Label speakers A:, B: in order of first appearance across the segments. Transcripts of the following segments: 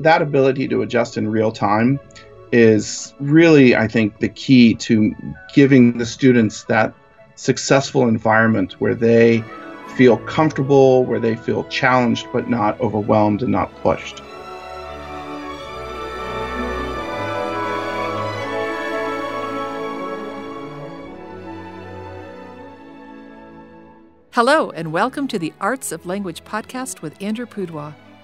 A: that ability to adjust in real time is really, I think, the key to giving the students that successful environment where they feel comfortable, where they feel challenged but not overwhelmed and not pushed.
B: Hello, and welcome to the Arts of Language podcast with Andrew Pudewa,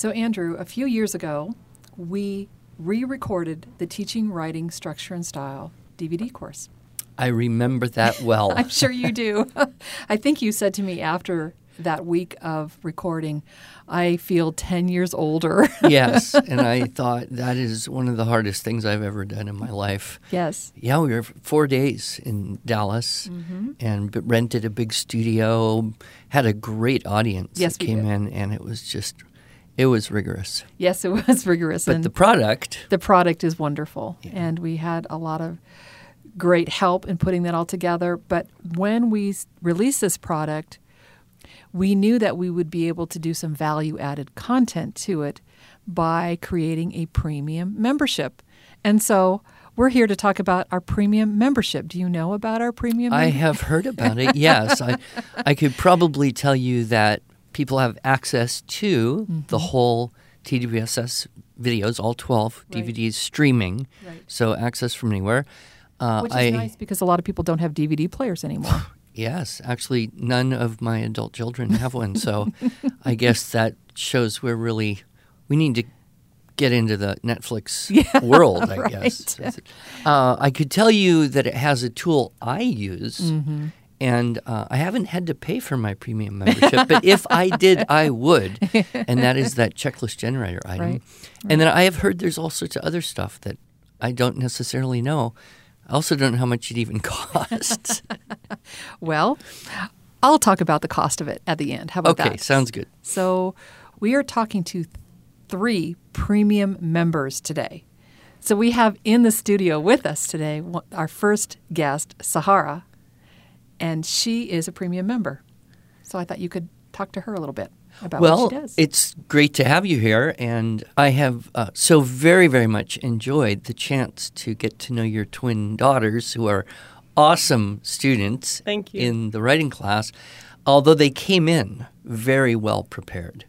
B: So, Andrew, a few years ago, we re recorded the Teaching, Writing, Structure, and Style DVD course.
C: I remember that well.
B: I'm sure you do. I think you said to me after that week of recording, I feel 10 years older.
C: yes, and I thought that is one of the hardest things I've ever done in my life.
B: Yes.
C: Yeah, we were four days in Dallas
B: Mm-hmm.
C: and rented a big studio, had a great audience
B: Yes,
C: that came
B: did.
C: in, and it was just, it was rigorous.
B: Yes, it was rigorous.
C: But
B: and
C: the product,
B: the product is wonderful. And we had a lot of great help in putting that all together. But when we released this product, we knew that we would be able to do some value added content to it by creating a premium membership. And so we're here to talk about our premium membership. Do you know about our premium
C: I
B: membership?
C: have heard about it. Yes, I, I could probably tell you that people have access to
B: Mm-hmm.
C: the whole TWSS videos, all 12
B: Right.
C: DVDs streaming,
B: Right.
C: so access from anywhere. Uh,
B: Which is
C: I,
B: nice because a lot of people don't have DVD players anymore.
C: Yes, actually, none of my adult children have one, so I guess that shows we're really we need to get into the Netflix world. I guess uh, I could tell you that it has a tool I use,
B: Mm-hmm.
C: And uh, I haven't had to pay for my premium membership, but if I did, I would, and that is that checklist generator item.
B: Right.
C: And then I have heard there's all sorts of other stuff that I don't necessarily know. I also don't know how much it even costs.
B: Well, I'll talk about the cost of it at the end. How about
C: okay,
B: that?
C: sounds good.
B: So, we are talking to three premium members today. So, we have in the studio with us today our first guest, Sahara, and she is a premium member. So, I thought you could talk to her a little bit about
C: well,
B: what she does.
C: it's great to have you here, and I have uh, so very, very much enjoyed the chance to get to know your twin daughters, who are awesome students
D: Thank you.
C: in the writing class, although they came in very well prepared.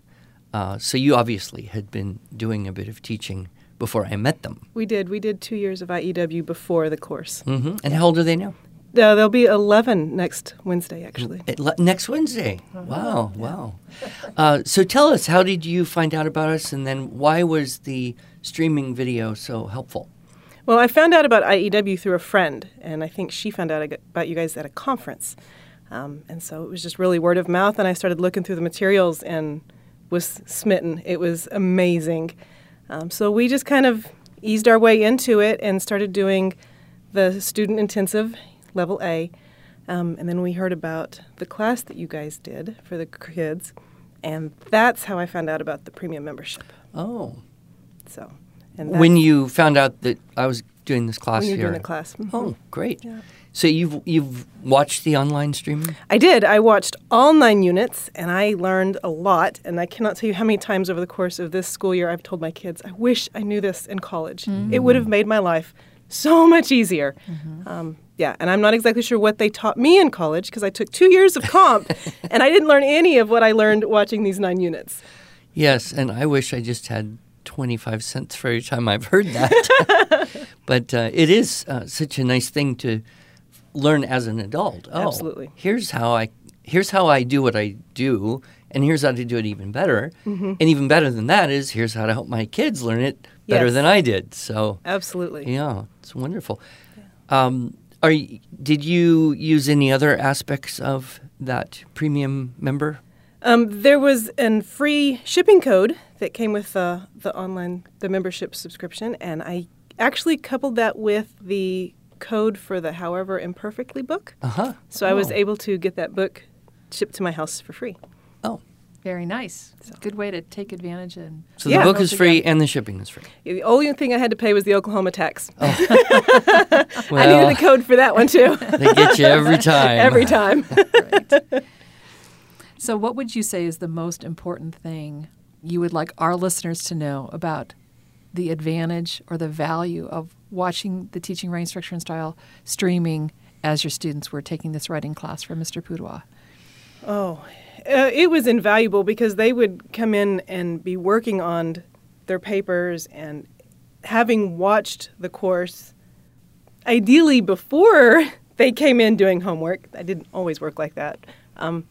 C: Uh, so you obviously had been doing a bit of teaching before I met them.
D: We did. We did two years of IEW before the course.
C: Mm-hmm. And how old are they now?
D: Uh, there'll be 11 next Wednesday, actually.
C: Next Wednesday. Wow, wow. Uh, so tell us, how did you find out about us, and then why was the streaming video so helpful?
D: Well, I found out about IEW through a friend, and I think she found out about you guys at a conference. Um, and so it was just really word of mouth, and I started looking through the materials and was smitten. It was amazing. Um, so we just kind of eased our way into it and started doing the student intensive level A. Um, and then we heard about the class that you guys did for the kids, and that's how I found out about the premium membership.
C: Oh,
D: So, and
C: when you found out that I was doing this class
D: when you're
C: here.
D: doing the class. Mhm.
C: Oh, great.
D: Yeah.
C: So you've you've watched the online streaming?
D: I did. I watched all nine units and I learned a lot. And I cannot tell you how many times over the course of this school year I've told my kids, I wish I knew this in college. It would have made my life so much easier. Um, yeah, and I'm not exactly sure what they taught me in college because I took two years of comp and I didn't learn any of what I learned watching these nine units.
C: Yes, and I wish I just had 25 cents for every time I've heard that. but uh, it is uh, such a nice thing to learn as an adult. Oh,
D: Absolutely.
C: Here's how I here's how I do what I do, and here's how to do it even better.
D: Mm-hmm.
C: And even better than that is here's how to help my kids learn it better
D: Yes.
C: than I did. So
D: Absolutely.
C: yeah, it's wonderful. Um, are y- did you use any other aspects of that premium member?
D: Um, there was a free shipping code that came with uh, the online the membership subscription, and I actually coupled that with the code for the However Imperfectly book.
C: Uh-huh.
D: So I was able to get that book shipped to my house for free.
C: Oh.
B: Very nice. It's a good way to take advantage and
C: So
D: Yeah.
C: the book is free and the shipping is free.
D: The only thing I had to pay was the Oklahoma tax. Oh. I
C: Well,
D: needed the code for that one too.
C: they get you every time.
D: Every time.
B: Right. so, what would you say is the most important thing you would like our listeners to know about the advantage or the value of watching the Teaching Writing Structure and Style streaming as your students were taking this writing class from Mr. Pudewa?
D: Oh, uh, it was invaluable because they would come in and be working on their papers and having watched the course, ideally before they came in doing homework. I didn't always work like that. Um,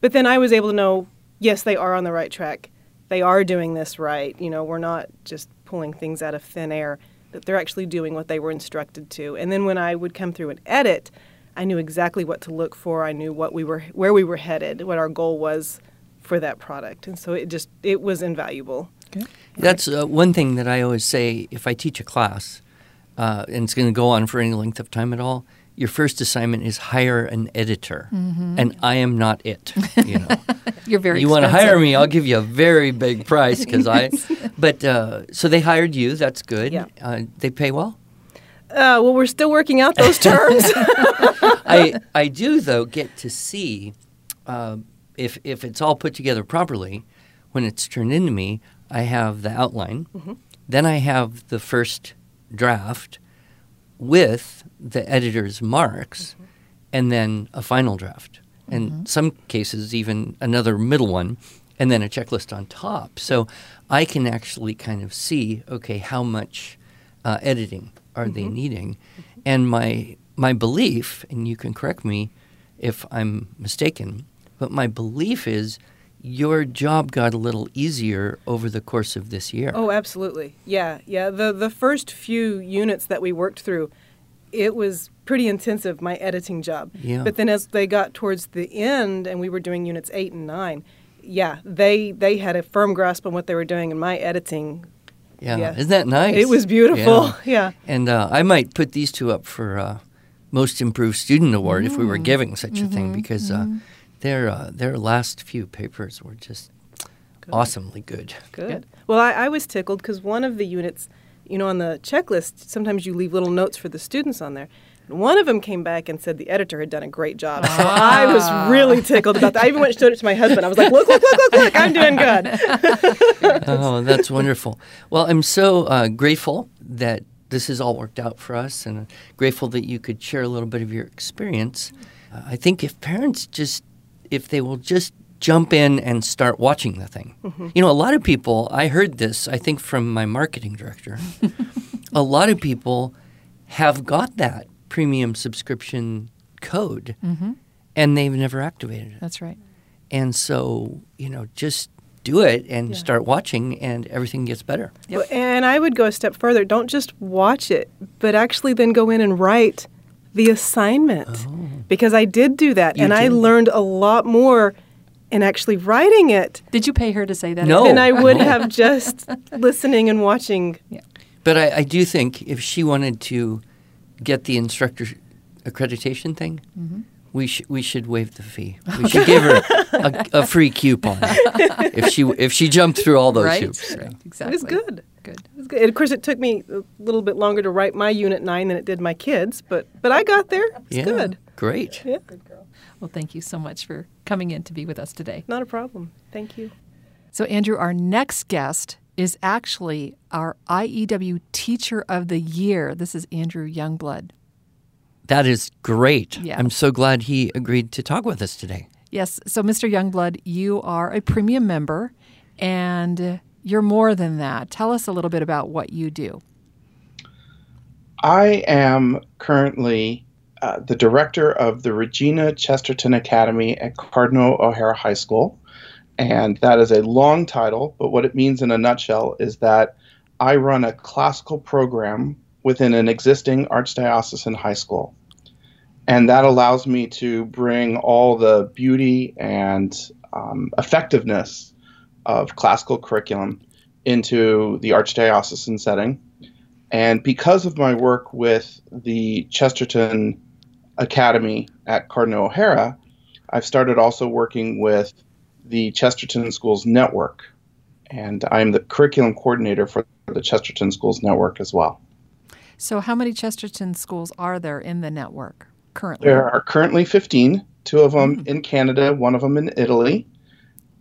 D: but then I was able to know, yes, they are on the right track. They are doing this right. You know, we're not just pulling things out of thin air, that they're actually doing what they were instructed to. And then when I would come through and edit, I knew exactly what to look for. I knew what we were, where we were headed, what our goal was for that product, and so it just it was invaluable.
C: That's uh, one thing that I always say if I teach a class, uh, and it's going to go on for any length of time at all. Your first assignment is hire an editor, and I am not it. You know,
B: You're very
C: you want to hire me, I'll give you a very big price because I. But uh, so they hired you. That's good.
D: Yeah.
C: Uh, they pay well.
D: Uh, well, we're still working out those terms.
C: I I do though get to see uh, if if it's all put together properly. When it's turned into me, I have the outline. Then I have the first draft with the editor's marks, and then a final draft. In some cases, even another middle one, and then a checklist on top. So I can actually kind of see, okay, how much uh, editing are they mm-hmm. needing? And my my belief, and you can correct me if I'm mistaken, but my belief is your job got a little easier over the course of this year.
D: oh, absolutely. Yeah, yeah. The the first few units that we worked through, it was pretty intensive. My editing job.
C: Yeah.
D: But then as they got towards the end, and we were doing units eight and nine, yeah, they they had a firm grasp on what they were doing, and my editing.
C: Yeah.
D: yeah.
C: isn't that nice?
D: It was beautiful.
C: Yeah.
D: Yeah.
C: And uh, I might put these two up for uh, most improved student award if we were giving such a thing because uh, their uh, their last few papers were just awesomely good.
D: Good.
B: Good.
D: Well, I, I was tickled because one of the units, you know, on the checklist, sometimes you leave little notes for the students on there. And one of them came back and said the editor had done a great job. So I was really tickled about that. I even went and showed it to my husband. I was like, look, look, look, look, look, I'm doing good.
C: oh, that's wonderful. Well, I'm so uh, grateful that this has all worked out for us, and grateful that you could share a little bit of your experience. Uh, I think if parents just, if they will just jump in and start watching the thing, you know, a lot of people. I heard this. I think from my marketing director. a lot of people have got that premium subscription code, mm-hmm. and they've never activated it.
B: That's right.
C: And so, you know, just do it and start watching, and everything gets better.
B: Yep.
D: Well, And I would go a step further. Don't just watch it, but actually then go in and write the assignment. Oh. Because I did do that,
C: You
D: and I learned a lot more in actually writing it
B: Did you pay her to say that?
C: No.
D: than I would have just listening and watching. Yeah.
C: But I, I do think if she wanted to get the instructor accreditation thing, mm-hmm. we should we should waive the fee. We should give her a, a free coupon if she if she jumped through all those
B: right?
C: hoops.
B: Right.
D: It
B: Exactly.
D: was good.
B: Good.
D: It was good. And of course, it took me a little bit longer to write my unit nine than it did my kids, but but I got there. It's
C: Yeah,
D: good.
C: great.
D: Yeah, Good girl.
B: Well, thank you so much for coming in to be with us today.
D: not a problem. Thank you.
B: So, Andrew, our next guest is actually our IEW Teacher of the Year. This is Andrew Youngblood.
C: That is great.
B: Yeah.
C: I'm so glad he agreed to talk with us today.
B: Yes. So, Mr. Youngblood, you are a premium member and you're more than that. Tell us a little bit about what you do.
A: I am currently uh, the director of the Regina Chesterton Academy at Cardinal O'Hara High School. And that is a long title, but what it means in a nutshell is that I run a classical program within an existing archdiocesan high school. And that allows me to bring all the beauty and um, effectiveness of classical curriculum into the archdiocesan setting. And because of my work with the Chesterton Academy at Cardinal O'Hara, I've started also working with the Chesterton Schools Network. And I'm the curriculum coordinator for the Chesterton Schools Network as well.
B: So, how many Chesterton schools are there in the network currently?
A: There are currently 15, two of them mm. in Canada, one of them in Italy.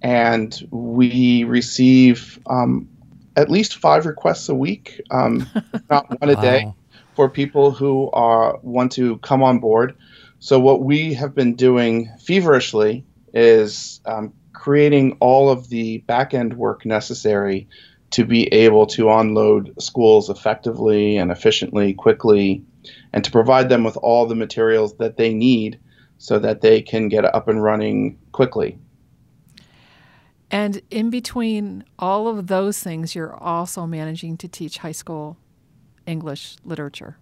A: And we receive um, at least five requests a week, um, not one a wow. day, for people who are want to come on board. So what we have been doing feverishly is um, creating all of the back end work necessary to be able to unload schools effectively and efficiently, quickly, and to provide them with all the materials that they need so that they can get up and running quickly.
B: And in between all of those things, you're also managing to teach high school English literature.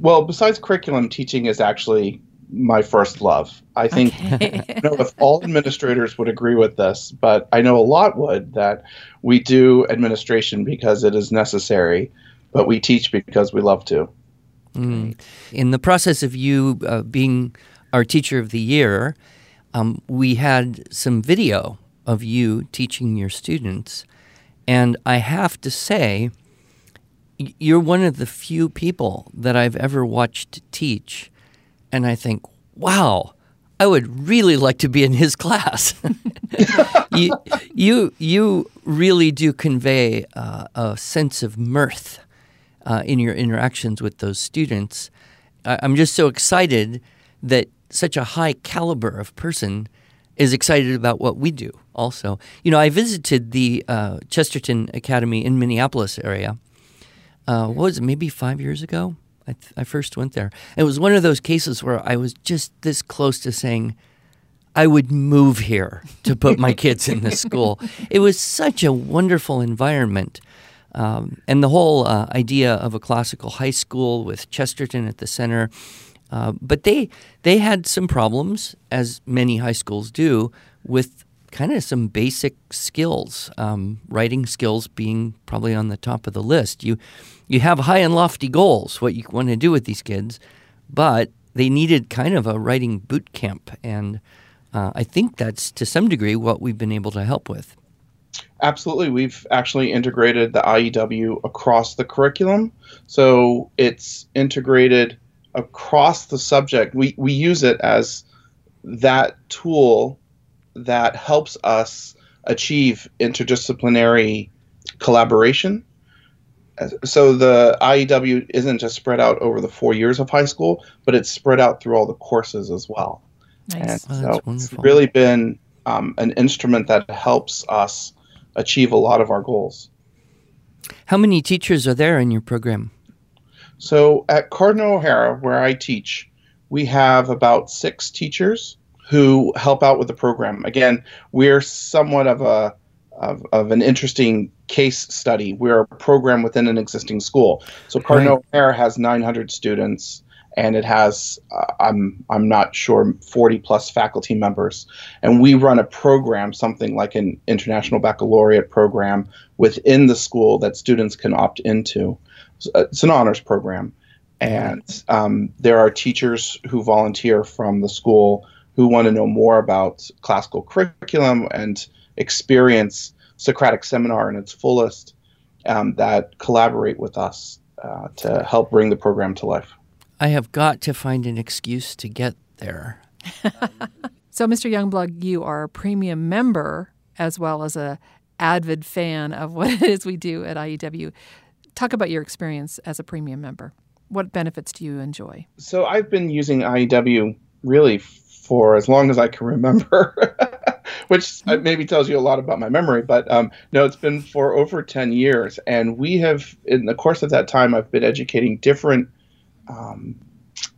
A: Well, besides curriculum, teaching is actually my first love. I think okay. Know if all administrators would agree with this, but I know a lot would that we do administration because it is necessary, but we teach because we love to.
C: Mm. In the process of you uh, being our teacher of the year, um, we had some video of you teaching your students. And I have to say, you're one of the few people that I've ever watched teach. And I think, wow, I would really like to be in his class. you, you, you really do convey uh, a sense of mirth uh, in your interactions with those students. I, I'm just so excited that such a high caliber of person is excited about what we do also. You know, I visited the uh, Chesterton Academy in Minneapolis area. Uh, what was it, maybe five years ago? I, th- I first went there. It was one of those cases where I was just this close to saying, I would move here to put my kids in this school. It was such a wonderful environment. Um, and the whole uh, idea of a classical high school with Chesterton at the center uh, but they they had some problems, as many high schools do, with kind of some basic skills, um, writing skills being probably on the top of the list. You you have high and lofty goals, what you want to do with these kids, but they needed kind of a writing boot camp, and uh, I think that's to some degree what we've been able to help with.
A: Absolutely. We've actually integrated the IEW across the curriculum. So it's integrated across the subject. We, we use it as that tool that helps us achieve interdisciplinary collaboration. So the IEW isn't just spread out over the four years of high school, but it's spread out through all the courses as well.
B: Nice.
A: And oh, so it's really been um, an instrument that helps us achieve a lot of our goals.
C: How many teachers are there in your program?
A: So at Cardinal O'Hara, where I teach, we have about six teachers who help out with the program. Again, we're somewhat of a of, of an interesting case study. We're a program within an existing school. So Cardinal right. O'Hara has 900 students, and it has uh, I'm I'm not sure 40 plus faculty members, and we run a program, something like an international baccalaureate program within the school that students can opt into. Uh, it's an honors program, and um, there are teachers who volunteer from the school who want to know more about classical curriculum and experience Socratic seminar in its fullest um, that collaborate with us uh, to help bring the program to life.
C: I have got to find an excuse to get there.
B: so, Mr. Youngblood, you are a premium member as well as a avid fan of what it is we do at IEW talk about your experience as a premium member. What benefits do you enjoy?
A: So I've been using IEW really for as long as I can remember, which mm-hmm. maybe tells you a lot about my memory. But um, no, it's been for over 10 years. And we have, in the course of that time, I've been educating different. Um,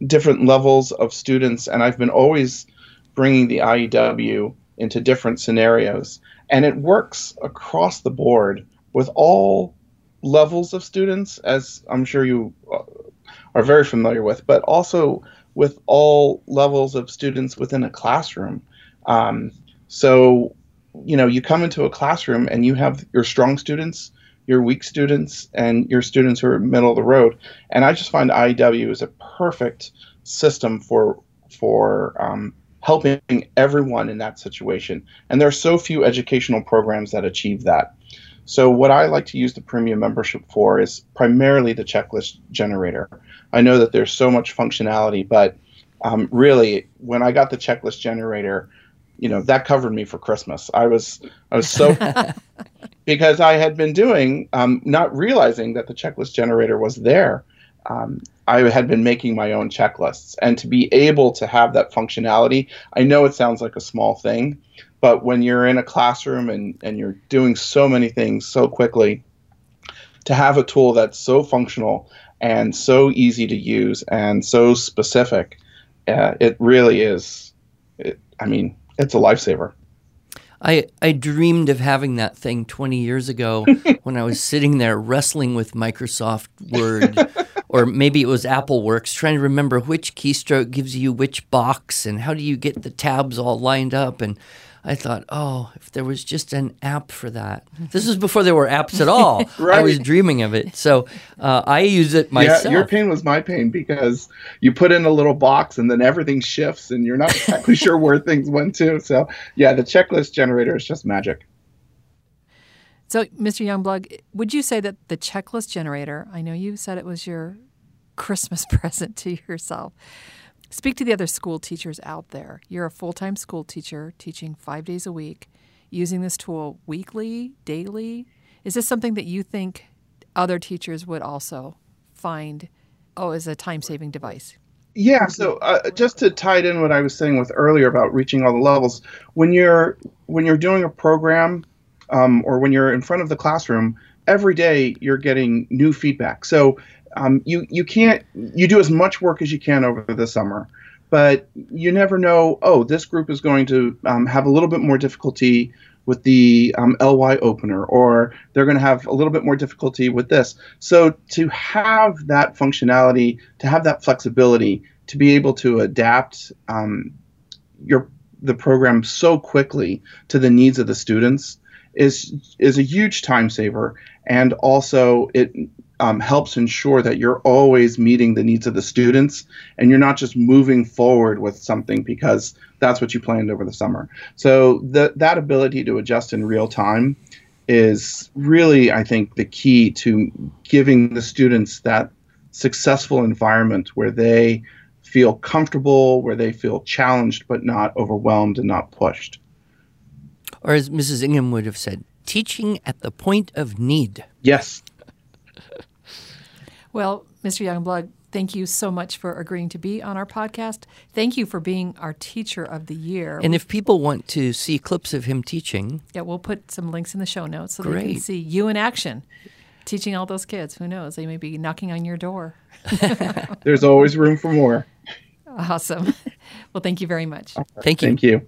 A: different levels of students and i've been always bringing the iew into different scenarios and it works across the board with all levels of students, as I'm sure you uh, are very familiar with, but also with all levels of students within a classroom. Um, so you know, you come into a classroom and you have your strong students, your weak students, and your students who are middle of the road. And I just find IEW is a perfect system for for um, helping everyone in that situation. And there are so few educational programs that achieve that. So what I like to use the premium membership for is primarily the checklist generator. I know that there's so much functionality, but um, really, when I got the checklist generator, you know that covered me for Christmas. I was I was so because I had been doing um, not realizing that the checklist generator was there. Um, I had been making my own checklists, and to be able to have that functionality, I know it sounds like a small thing, but when you're in a classroom and, and you're doing so many things so quickly, to have a tool that's so functional and so easy to use and so specific, uh, it really is. It, I mean, it's a lifesaver.
C: I, I dreamed of having that thing 20 years ago when I was sitting there wrestling with Microsoft Word, or maybe it was Apple Works, trying to remember which keystroke gives you which box and how do you get the tabs all lined up. And I thought, oh, if there was just an app for that. This was before there were apps at all. right. I was dreaming of it. So uh, I use it myself.
A: Yeah, your pain was my pain because you put in a little box and then everything shifts and you're not exactly sure where things went to. So, yeah, the checklist generator is just magic.
B: So, Mr. Youngblood, would you say that the checklist generator, I know you said it was your Christmas present to yourself. Speak to the other school teachers out there. You're a full time school teacher teaching five days a week, using this tool weekly, daily. Is this something that you think other teachers would also find, oh, as a time saving device?
A: Yeah, so uh, just to tie it in what I was saying with earlier about reaching all the levels, when you're when you're doing a program um, or when you're in front of the classroom, every day you're getting new feedback. So um, you you can't you do as much work as you can over the summer, but you never know. Oh, this group is going to um, have a little bit more difficulty with the um, ly opener, or they're going to have a little bit more difficulty with this. So to have that functionality, to have that flexibility, to be able to adapt um, your the program so quickly to the needs of the students is is a huge time saver and also it um, helps ensure that you're always meeting the needs of the students and you're not just moving forward with something because that's what you planned over the summer. So the, that ability to adjust in real time is really, I think, the key to giving the students that successful environment where they feel comfortable, where they feel challenged but not overwhelmed and not pushed.
C: Or as Mrs. Ingham would have said, teaching at the point of need.
A: Yes.
B: Well, Mr. Youngblood, thank you so much for agreeing to be on our podcast. Thank you for being our teacher of the year.
C: And if people want to see clips of him teaching,
B: yeah, we'll put some links in the show notes so
C: great.
B: they can see you in action teaching all those kids. Who knows? They may be knocking on your door.
A: There's always room for more.
B: Awesome. Well, thank you very much.
C: Thank you.
A: Thank you.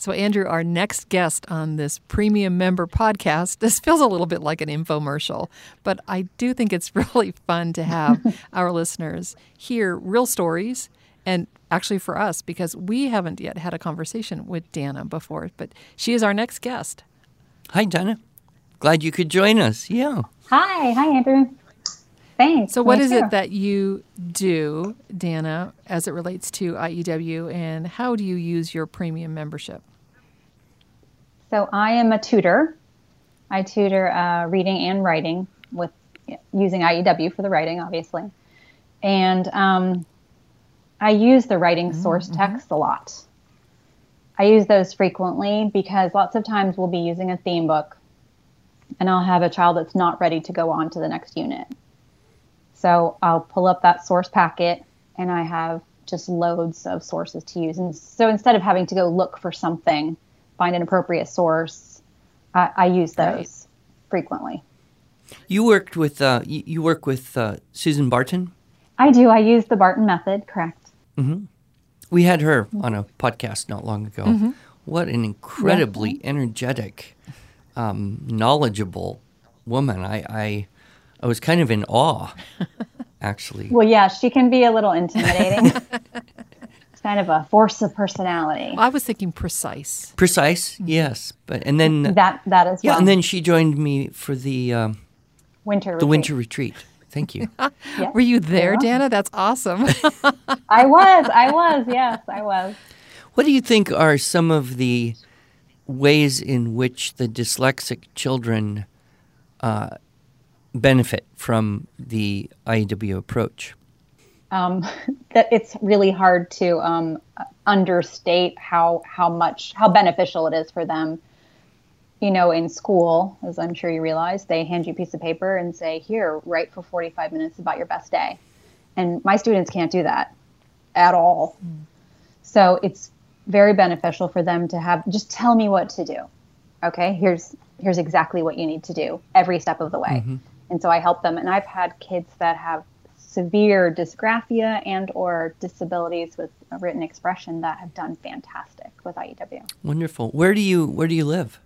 B: So, Andrew, our next guest on this premium member podcast, this feels a little bit like an infomercial, but I do think it's really fun to have our listeners hear real stories. And actually, for us, because we haven't yet had a conversation with Dannah before, but she is our next guest.
C: Hi, Dannah. Glad you could join us. Yeah.
E: Hi. Hi, Andrew. Thanks.
B: So, what is it that you do, Dannah, as it relates to IEW, and how do you use your premium membership?
E: So, I am a tutor. I tutor uh, reading and writing with using IEW for the writing, obviously, and um, I use the writing mm-hmm. source text a lot. I use those frequently because lots of times we'll be using a theme book, and I'll have a child that's not ready to go on to the next unit so I'll pull up that source packet and I have just loads of sources to use. And so instead of having to go look for something, find an appropriate source, I, I use those right. frequently.
C: You worked with uh, you, you, work with uh, Susan Barton.
E: I do. I use the Barton method. Correct.
C: Mm-hmm. We had her on a podcast not long ago. Mm-hmm. What an incredibly yeah. energetic, um, knowledgeable woman. I, I I was kind of in awe, actually.
E: well, yeah, she can be a little intimidating. It's kind of a force of personality.
B: I was thinking precise.
C: Precise, mm-hmm. yes. But and then
E: that that is
C: yeah,
E: well.
C: and then she joined me for the um,
E: winter
C: the
E: retreat.
C: winter retreat. Thank you.
B: yes. Were you there, Dannah? That's awesome.
E: I was. I was. Yes, I was.
C: What do you think are some of the ways in which the dyslexic children uh, benefit from the IEW approach?
E: Um, that it's really hard to um, understate how how much how beneficial it is for them. You know, in school, as I'm sure you realize, they hand you a piece of paper and say, "Here, write for 45 minutes about your best day," and my students can't do that at all. Mm. So it's very beneficial for them to have just tell me what to do. Okay, here's here's exactly what you need to do every step of the way. Mm-hmm. And so I help them and I've had kids that have severe dysgraphia and or disabilities with a written expression that have done fantastic with IEW.
C: Wonderful. Where do you where do you live?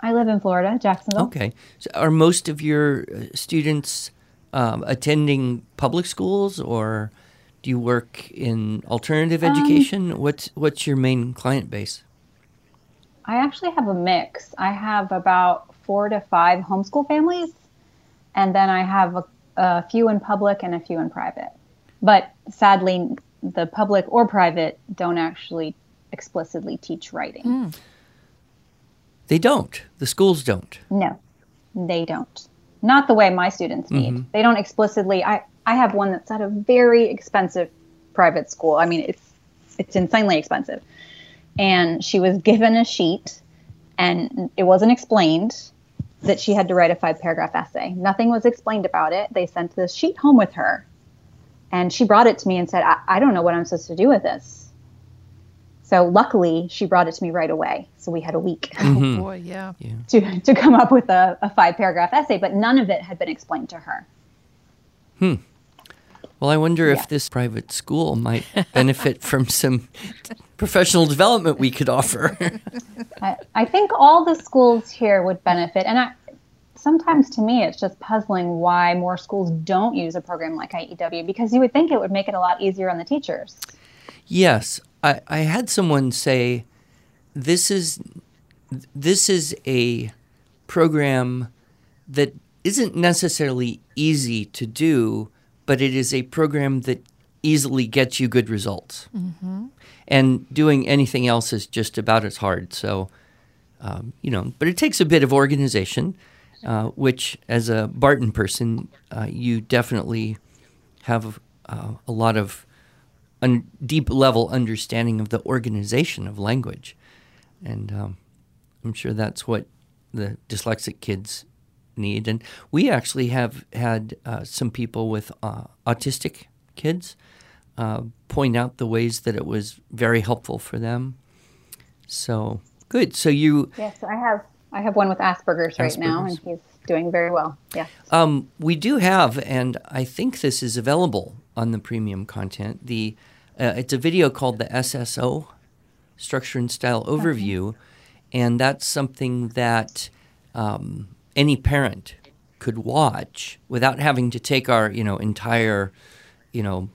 E: I live in Florida, Jacksonville.
C: Okay. So are most of your uh, students um, attending public schools or do you work in alternative um, education? What's what's your main client base?
E: I actually have a mix. I have about four to five homeschool families, and then I have a, a few in public and a few in private. But sadly, the public or private don't actually explicitly teach writing. Mm.
C: They don't. The schools don't.
E: No, they don't. Not the way my students need. Mm-hmm. They don't explicitly. I I have one that's at a very expensive private school. I mean, it's it's insanely expensive. And she was given a sheet and it wasn't explained that she had to write a five paragraph essay. Nothing was explained about it. They sent the sheet home with her. And she brought it to me and said, I, I don't know what I'm supposed to do with this. So luckily, she brought it to me right away. So we had a week.
B: Mm-hmm. Oh boy, yeah.
E: yeah. To, to come up with a, a five paragraph essay, but none of it had been explained to her.
C: Hmm. Well, I wonder yeah. if this private school might benefit from some professional development we could offer.
E: I, I, think all the schools here would benefit. And I, sometimes to me, it's just puzzling why more schools don't use a program like IEW because you would think it would make it a lot easier on the teachers.
C: Yes. I, I had someone say this is this is a program that isn't necessarily easy to do but it is a program that easily gets you good results. Mm-hmm. And doing anything else is just about as hard. So, um, you know, but it takes a bit of organization, uh, which, as a Barton person, uh, you definitely have uh, a lot of un- deep level understanding of the organization of language. And um, I'm sure that's what the dyslexic kids need. And we actually have had uh, some people with uh, autistic kids uh, point out the ways that it was very helpful for them. So good. So you
E: yes, I have I have one with Asperger's, Asperger's. right now, and he's doing very well. Yeah.
C: Um, we do have, and I think this is available on the premium content. The uh, it's a video called the SSO Structure and Style Overview, okay. and that's something that um, any parent could watch without having to take our you know entire you know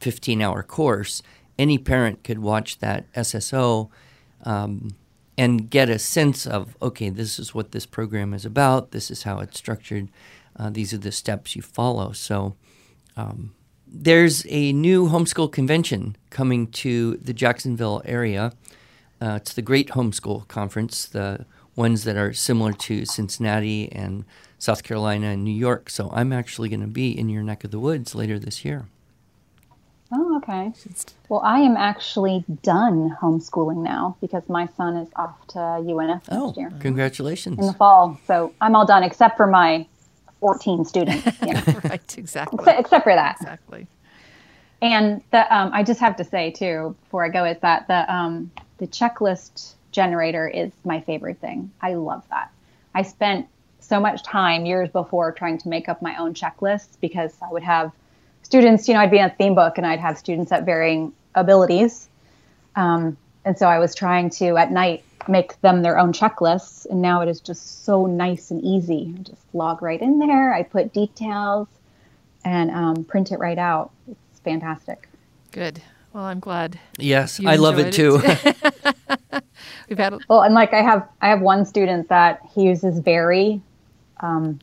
C: 15 hour course any parent could watch that sso um, and get a sense of okay this is what this program is about this is how it's structured uh, these are the steps you follow. So um, there's a new homeschool convention coming to the jacksonville area. Uh, it's the great homeschool conference the ones that are similar to Cincinnati and South Carolina and New York. So I'm actually going to be in your neck of the woods later this year.
E: Oh, okay. Well, I am actually done homeschooling now because my son is off to UNF
C: oh,
E: next year.
C: Congratulations.
E: In the fall. So I'm all done except for my 14 students. You know?
B: right, exactly.
E: Except, except, for that.
B: Exactly.
E: And the, um, I just have to say, too, before I go, is that the, um, the checklist generator is my favorite thing. I love that. I spent so much time years before trying to make up my own checklists because I would have students, you know, I'd be in a theme book and I'd have students at varying abilities. Um, and so I was trying to at night make them their own checklists. And now it is just so nice and easy. I just log right in there. I put details and um, print it right out. It's fantastic.
B: Good. Well, I'm glad.
C: Yes, I love it too.
B: We've had. A-
E: well, and like I have, I have one student that he uses very um,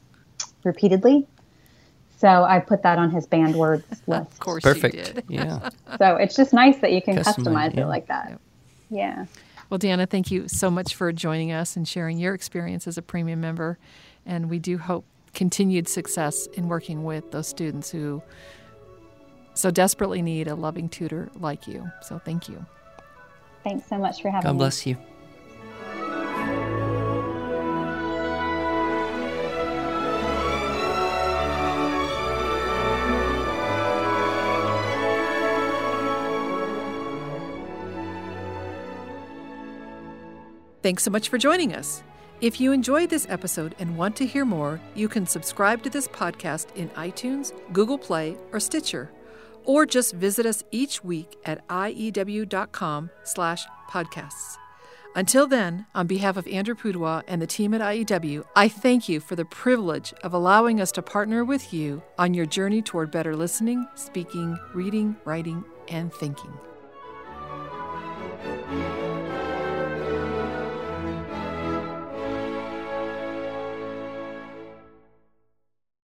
E: repeatedly. So I put that on his banned words list.
B: of course,
C: Perfect. Yeah.
E: so it's just nice that you can
C: Customize,
E: customize
C: yeah.
E: it like that. Yeah.
B: Well, Deanna, thank you so much for joining us and sharing your experience as a premium member. And we do hope continued success in working with those students who so desperately need a loving tutor like you. So thank you.
E: Thanks so much for having
C: God
E: me.
C: God bless you.
B: Thanks so much for joining us. If you enjoyed this episode and want to hear more, you can subscribe to this podcast in iTunes, Google Play, or Stitcher, or just visit us each week at iew.com slash podcasts. Until then, on behalf of Andrew Pudewa and the team at IEW, I thank you for the privilege of allowing us to partner with you on your journey toward better listening, speaking, reading, writing, and thinking.